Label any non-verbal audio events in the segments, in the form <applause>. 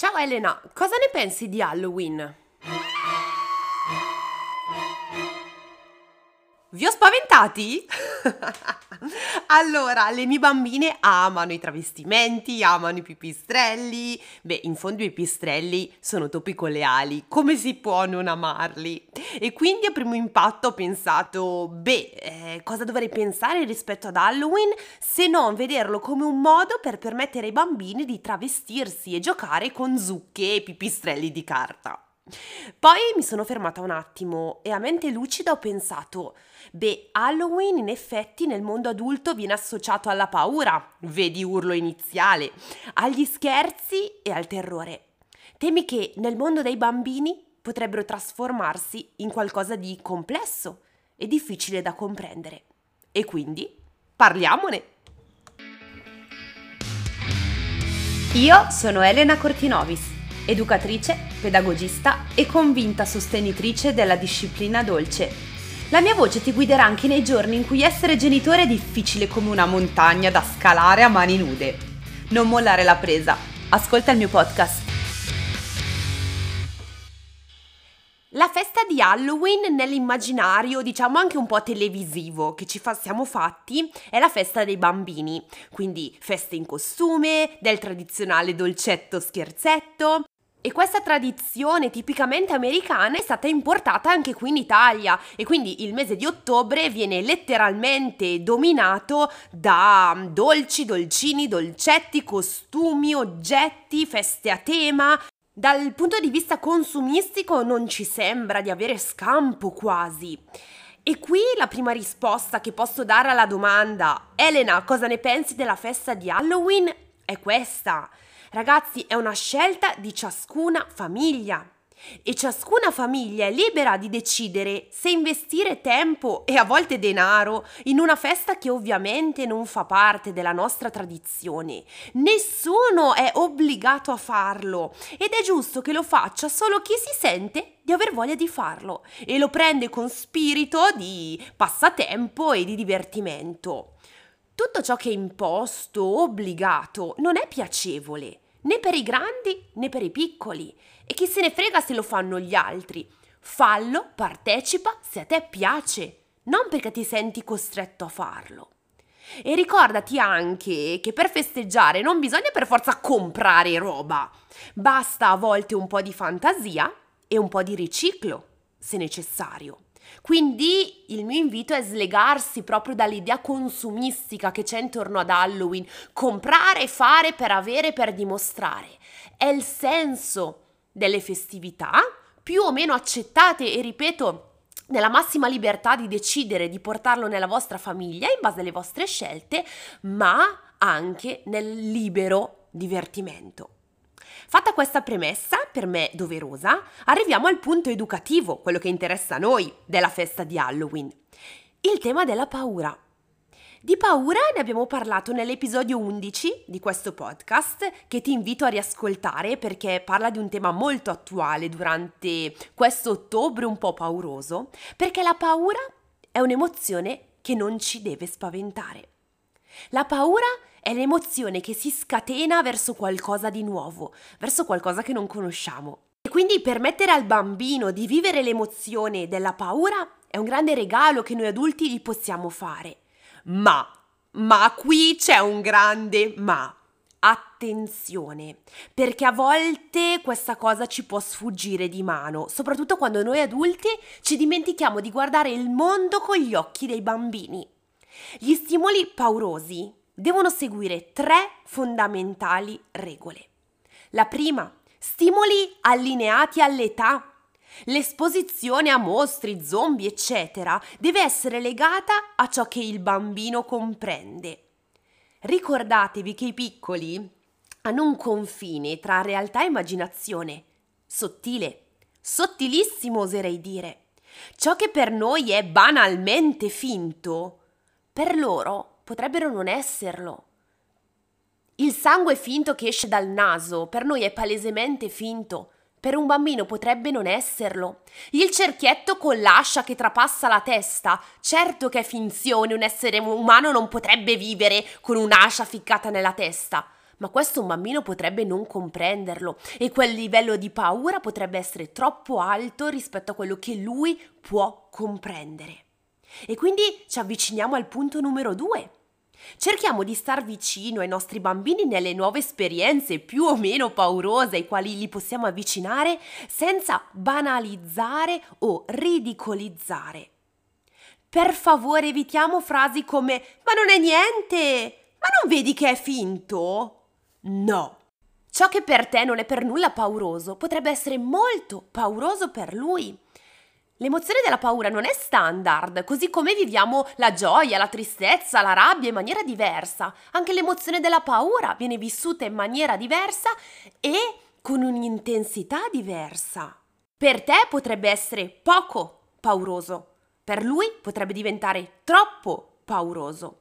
Ciao Elena, cosa ne pensi di Halloween? Vi ho spaventati? <laughs> allora, le mie bambine amano i travestimenti, amano i pipistrelli. Beh, in fondo i pipistrelli sono topi con le ali, come si può non amarli? E quindi a primo impatto ho pensato, beh, eh, cosa dovrei pensare rispetto ad Halloween se non vederlo come un modo per permettere ai bambini di travestirsi e giocare con zucche e pipistrelli di carta. Poi mi sono fermata un attimo e a mente lucida ho pensato, beh, Halloween in effetti nel mondo adulto viene associato alla paura, vedi urlo iniziale, agli scherzi e al terrore. Temi che nel mondo dei bambini potrebbero trasformarsi in qualcosa di complesso e difficile da comprendere. E quindi parliamone! Io sono Elena Cortinovis educatrice, pedagogista e convinta sostenitrice della disciplina dolce. La mia voce ti guiderà anche nei giorni in cui essere genitore è difficile come una montagna da scalare a mani nude. Non mollare la presa. Ascolta il mio podcast. La festa di Halloween nell'immaginario, diciamo anche un po' televisivo che ci fa, siamo fatti, è la festa dei bambini. Quindi feste in costume, del tradizionale dolcetto scherzetto, e questa tradizione tipicamente americana è stata importata anche qui in Italia e quindi il mese di ottobre viene letteralmente dominato da dolci, dolcini, dolcetti, costumi, oggetti, feste a tema. Dal punto di vista consumistico non ci sembra di avere scampo quasi. E qui la prima risposta che posso dare alla domanda Elena, cosa ne pensi della festa di Halloween? È questa. Ragazzi, è una scelta di ciascuna famiglia. E ciascuna famiglia è libera di decidere se investire tempo e a volte denaro in una festa che ovviamente non fa parte della nostra tradizione. Nessuno è obbligato a farlo ed è giusto che lo faccia solo chi si sente di aver voglia di farlo e lo prende con spirito di passatempo e di divertimento. Tutto ciò che è imposto, obbligato, non è piacevole, né per i grandi né per i piccoli. E chi se ne frega se lo fanno gli altri. Fallo, partecipa se a te piace, non perché ti senti costretto a farlo. E ricordati anche che per festeggiare non bisogna per forza comprare roba, basta a volte un po' di fantasia e un po' di riciclo, se necessario. Quindi il mio invito è slegarsi proprio dall'idea consumistica che c'è intorno ad Halloween, comprare, fare per avere, per dimostrare. È il senso delle festività, più o meno accettate e ripeto, nella massima libertà di decidere di portarlo nella vostra famiglia in base alle vostre scelte, ma anche nel libero divertimento. Fatta questa premessa, per me doverosa, arriviamo al punto educativo, quello che interessa a noi della festa di Halloween. Il tema della paura. Di paura ne abbiamo parlato nell'episodio 11 di questo podcast che ti invito a riascoltare perché parla di un tema molto attuale durante questo ottobre un po' pauroso, perché la paura è un'emozione che non ci deve spaventare. La paura è l'emozione che si scatena verso qualcosa di nuovo, verso qualcosa che non conosciamo. E quindi permettere al bambino di vivere l'emozione della paura è un grande regalo che noi adulti gli possiamo fare. Ma, ma qui c'è un grande ma. Attenzione, perché a volte questa cosa ci può sfuggire di mano, soprattutto quando noi adulti ci dimentichiamo di guardare il mondo con gli occhi dei bambini. Gli stimoli paurosi devono seguire tre fondamentali regole. La prima, stimoli allineati all'età. L'esposizione a mostri, zombie, eccetera, deve essere legata a ciò che il bambino comprende. Ricordatevi che i piccoli hanno un confine tra realtà e immaginazione, sottile, sottilissimo oserei dire. Ciò che per noi è banalmente finto, per loro potrebbero non esserlo. Il sangue finto che esce dal naso per noi è palesemente finto. Per un bambino potrebbe non esserlo. Il cerchietto con l'ascia che trapassa la testa, certo che è finzione, un essere umano non potrebbe vivere con un'ascia ficcata nella testa. ma questo un bambino potrebbe non comprenderlo e quel livello di paura potrebbe essere troppo alto rispetto a quello che lui può comprendere. E quindi ci avviciniamo al punto numero due. Cerchiamo di star vicino ai nostri bambini nelle nuove esperienze più o meno paurose ai quali li possiamo avvicinare senza banalizzare o ridicolizzare. Per favore evitiamo frasi come ma non è niente, ma non vedi che è finto? No. Ciò che per te non è per nulla pauroso potrebbe essere molto pauroso per lui. L'emozione della paura non è standard, così come viviamo la gioia, la tristezza, la rabbia in maniera diversa. Anche l'emozione della paura viene vissuta in maniera diversa e con un'intensità diversa. Per te potrebbe essere poco pauroso, per lui potrebbe diventare troppo pauroso.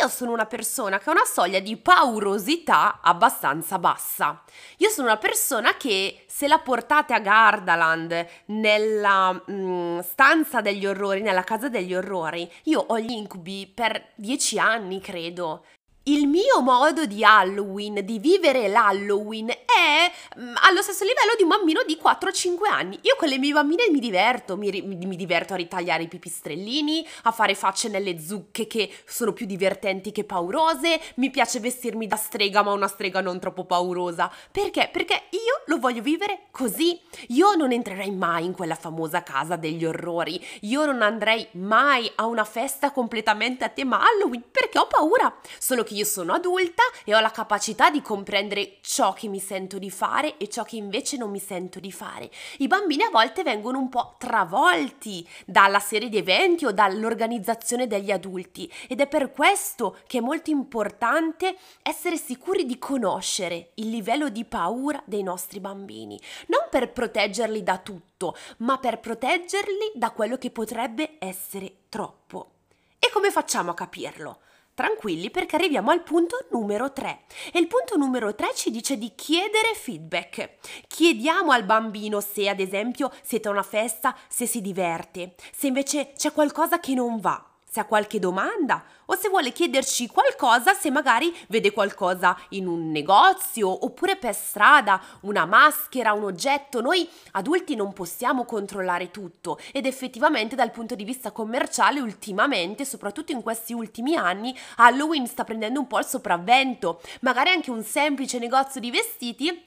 Io sono una persona che ha una soglia di paurosità abbastanza bassa. Io sono una persona che se la portate a Gardaland nella mh, mm, stanza degli orrori, nella casa degli orrori, io ho gli incubi per dieci anni, credo il mio modo di Halloween, di vivere l'Halloween, è mm, allo stesso livello di un bambino di 4-5 anni. Io con le mie bambine mi diverto, mi, mi, diverto a ritagliare i pipistrellini, a fare facce nelle zucche che sono più divertenti che paurose, mi piace vestirmi da strega ma una strega non troppo paurosa. Perché? Perché io lo voglio vivere così. Io non entrerei mai in quella famosa casa degli orrori, io non andrei mai a una festa completamente a tema Halloween perché ho paura. Solo che io sono adulta e ho la capacità di comprendere ciò che mi sento di fare e ciò che invece non mi sento di fare. I bambini a volte vengono un po' travolti dalla serie di eventi o dall'organizzazione degli adulti ed è per questo che è molto importante essere sicuri di conoscere il livello di paura dei nostri bambini, non per proteggerli da tutto, ma per proteggerli da quello che potrebbe essere troppo. E come facciamo a capirlo? Tranquilli perché arriviamo al punto numero 3 e il punto numero 3 ci dice di chiedere feedback. Chiediamo al bambino se ad esempio siete a una festa, se si diverte, se invece c'è qualcosa che non va se ha qualche domanda o se vuole chiederci qualcosa se magari vede qualcosa in un negozio oppure per strada, una maschera, un oggetto. Noi adulti non possiamo controllare tutto ed effettivamente dal punto di vista commerciale ultimamente, soprattutto in questi ultimi anni, Halloween sta prendendo un po' il sopravvento. Magari anche un semplice negozio di vestiti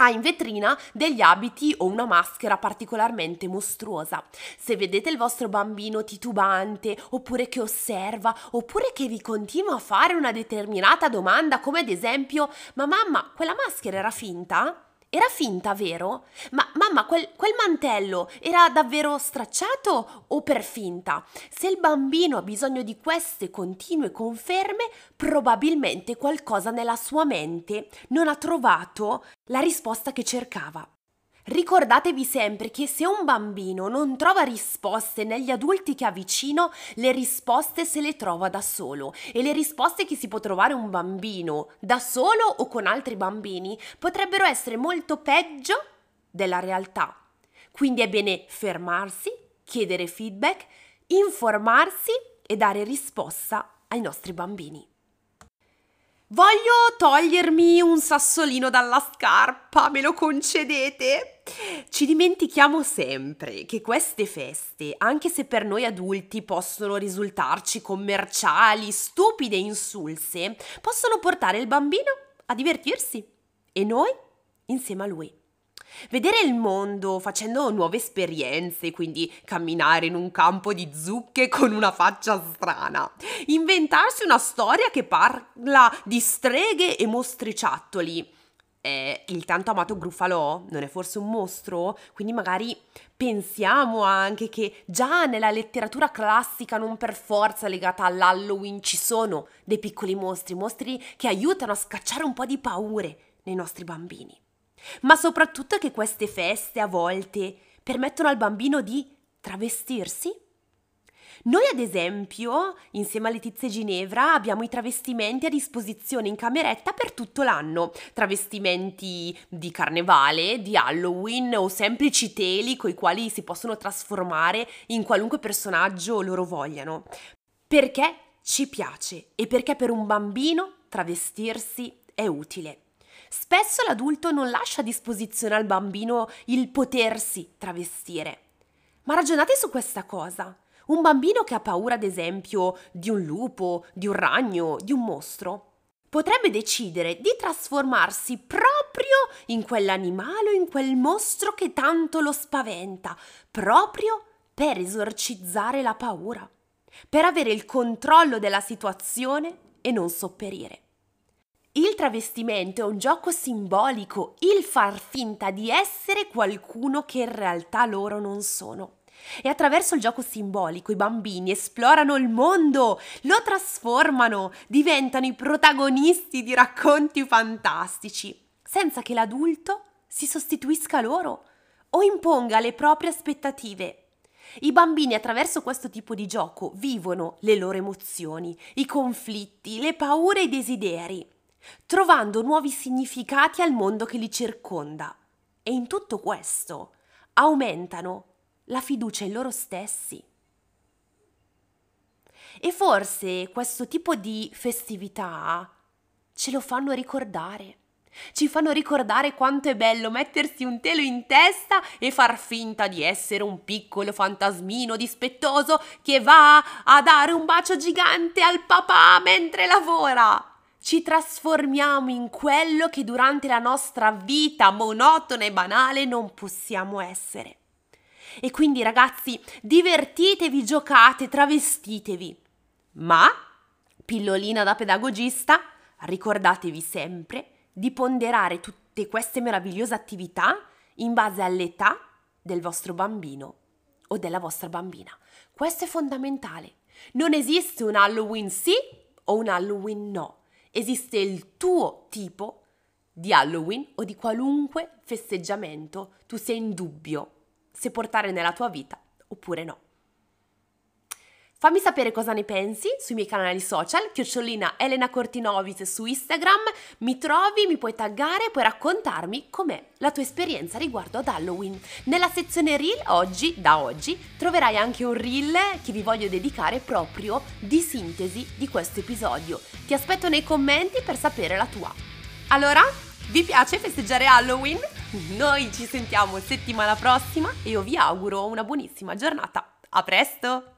ha in vetrina degli abiti o una maschera particolarmente mostruosa. Se vedete il vostro bambino titubante, oppure che osserva, oppure che vi continua a fare una determinata domanda, come ad esempio: Ma mamma, quella maschera era finta? Era finta, vero? Ma mamma, quel, quel, mantello era davvero stracciato o per finta? Se il bambino ha bisogno di queste continue conferme, probabilmente qualcosa nella sua mente non ha trovato la risposta che cercava. Ricordatevi sempre che se un bambino non trova risposte negli adulti che ha vicino, le risposte se le trova da solo e le risposte che si può trovare un bambino da solo o con altri bambini potrebbero essere molto peggio della realtà. Quindi è bene fermarsi, chiedere feedback, informarsi e dare risposta ai nostri bambini. Voglio togliermi un sassolino dalla scarpa, me lo concedete? Ci dimentichiamo sempre che queste feste, anche se per noi adulti possono risultarci commerciali, stupide e insulse, possono portare il bambino a divertirsi e noi insieme a lui. Vedere il mondo facendo nuove esperienze, quindi camminare in un campo di zucche con una faccia strana, inventarsi una storia che parla di streghe e mostriciattoli. Eh, il tanto amato Gruffalò non è forse un mostro? Quindi magari pensiamo anche che già nella letteratura classica, non per forza legata all'Halloween, ci sono dei piccoli mostri, mostri che aiutano a scacciare un po' di paure nei nostri bambini ma soprattutto che queste feste a volte permettono al bambino di travestirsi? Noi ad esempio, insieme a Letizia e Ginevra, abbiamo i travestimenti a disposizione in cameretta per tutto l'anno. Travestimenti di carnevale, di Halloween o semplici teli coi quali si possono trasformare in qualunque personaggio loro vogliano. Perché ci piace e perché per un bambino travestirsi è utile. Spesso l'adulto non lascia a disposizione al bambino il potersi travestire. Ma ragionate su questa cosa. Un bambino che ha paura, ad esempio, di un lupo, di un ragno, di un mostro, potrebbe decidere di trasformarsi proprio in quell'animale o in quel mostro che tanto lo spaventa, proprio per esorcizzare la paura, per avere il controllo della situazione e non sopperire. Il travestimento è un gioco simbolico, il far finta di essere qualcuno che in realtà loro non sono. E attraverso il gioco simbolico i bambini esplorano il mondo, lo trasformano, diventano i protagonisti di racconti fantastici, senza che l'adulto si sostituisca loro o imponga le proprie aspettative. I bambini attraverso questo tipo di gioco vivono le loro emozioni, i conflitti, le paure e i desideri, trovando nuovi significati al mondo che li circonda. E in tutto questo aumentano la fiducia in loro stessi. E forse questo tipo di festività ce lo fanno ricordare. Ci fanno ricordare quanto è bello mettersi un telo in testa e far finta di essere un piccolo fantasmino dispettoso che va a dare un bacio gigante al papà mentre lavora. Ci trasformiamo in quello che durante la nostra vita monotona e banale non possiamo essere. E quindi ragazzi, divertitevi, giocate, travestitevi. Ma, pillolina da pedagogista, ricordatevi sempre di ponderare tutte queste meravigliose attività in base all'età del vostro bambino o della vostra bambina. Questo è fondamentale. Non esiste un Halloween sì o un Halloween no. Esiste il tuo tipo di Halloween o di qualunque festeggiamento tu sia in dubbio se portare nella tua vita oppure no. Fammi sapere cosa ne pensi sui miei canali social, chiocciolina Elena Cortinovis su Instagram, mi trovi, mi puoi taggare, puoi raccontarmi com'è la tua esperienza riguardo ad Halloween. Nella sezione reel oggi, da oggi, troverai anche un reel che vi voglio dedicare proprio di sintesi di questo episodio. Ti aspetto nei commenti per sapere la tua. Allora, vi piace festeggiare Halloween? Noi ci sentiamo settimana prossima e io vi auguro una buonissima giornata. A presto!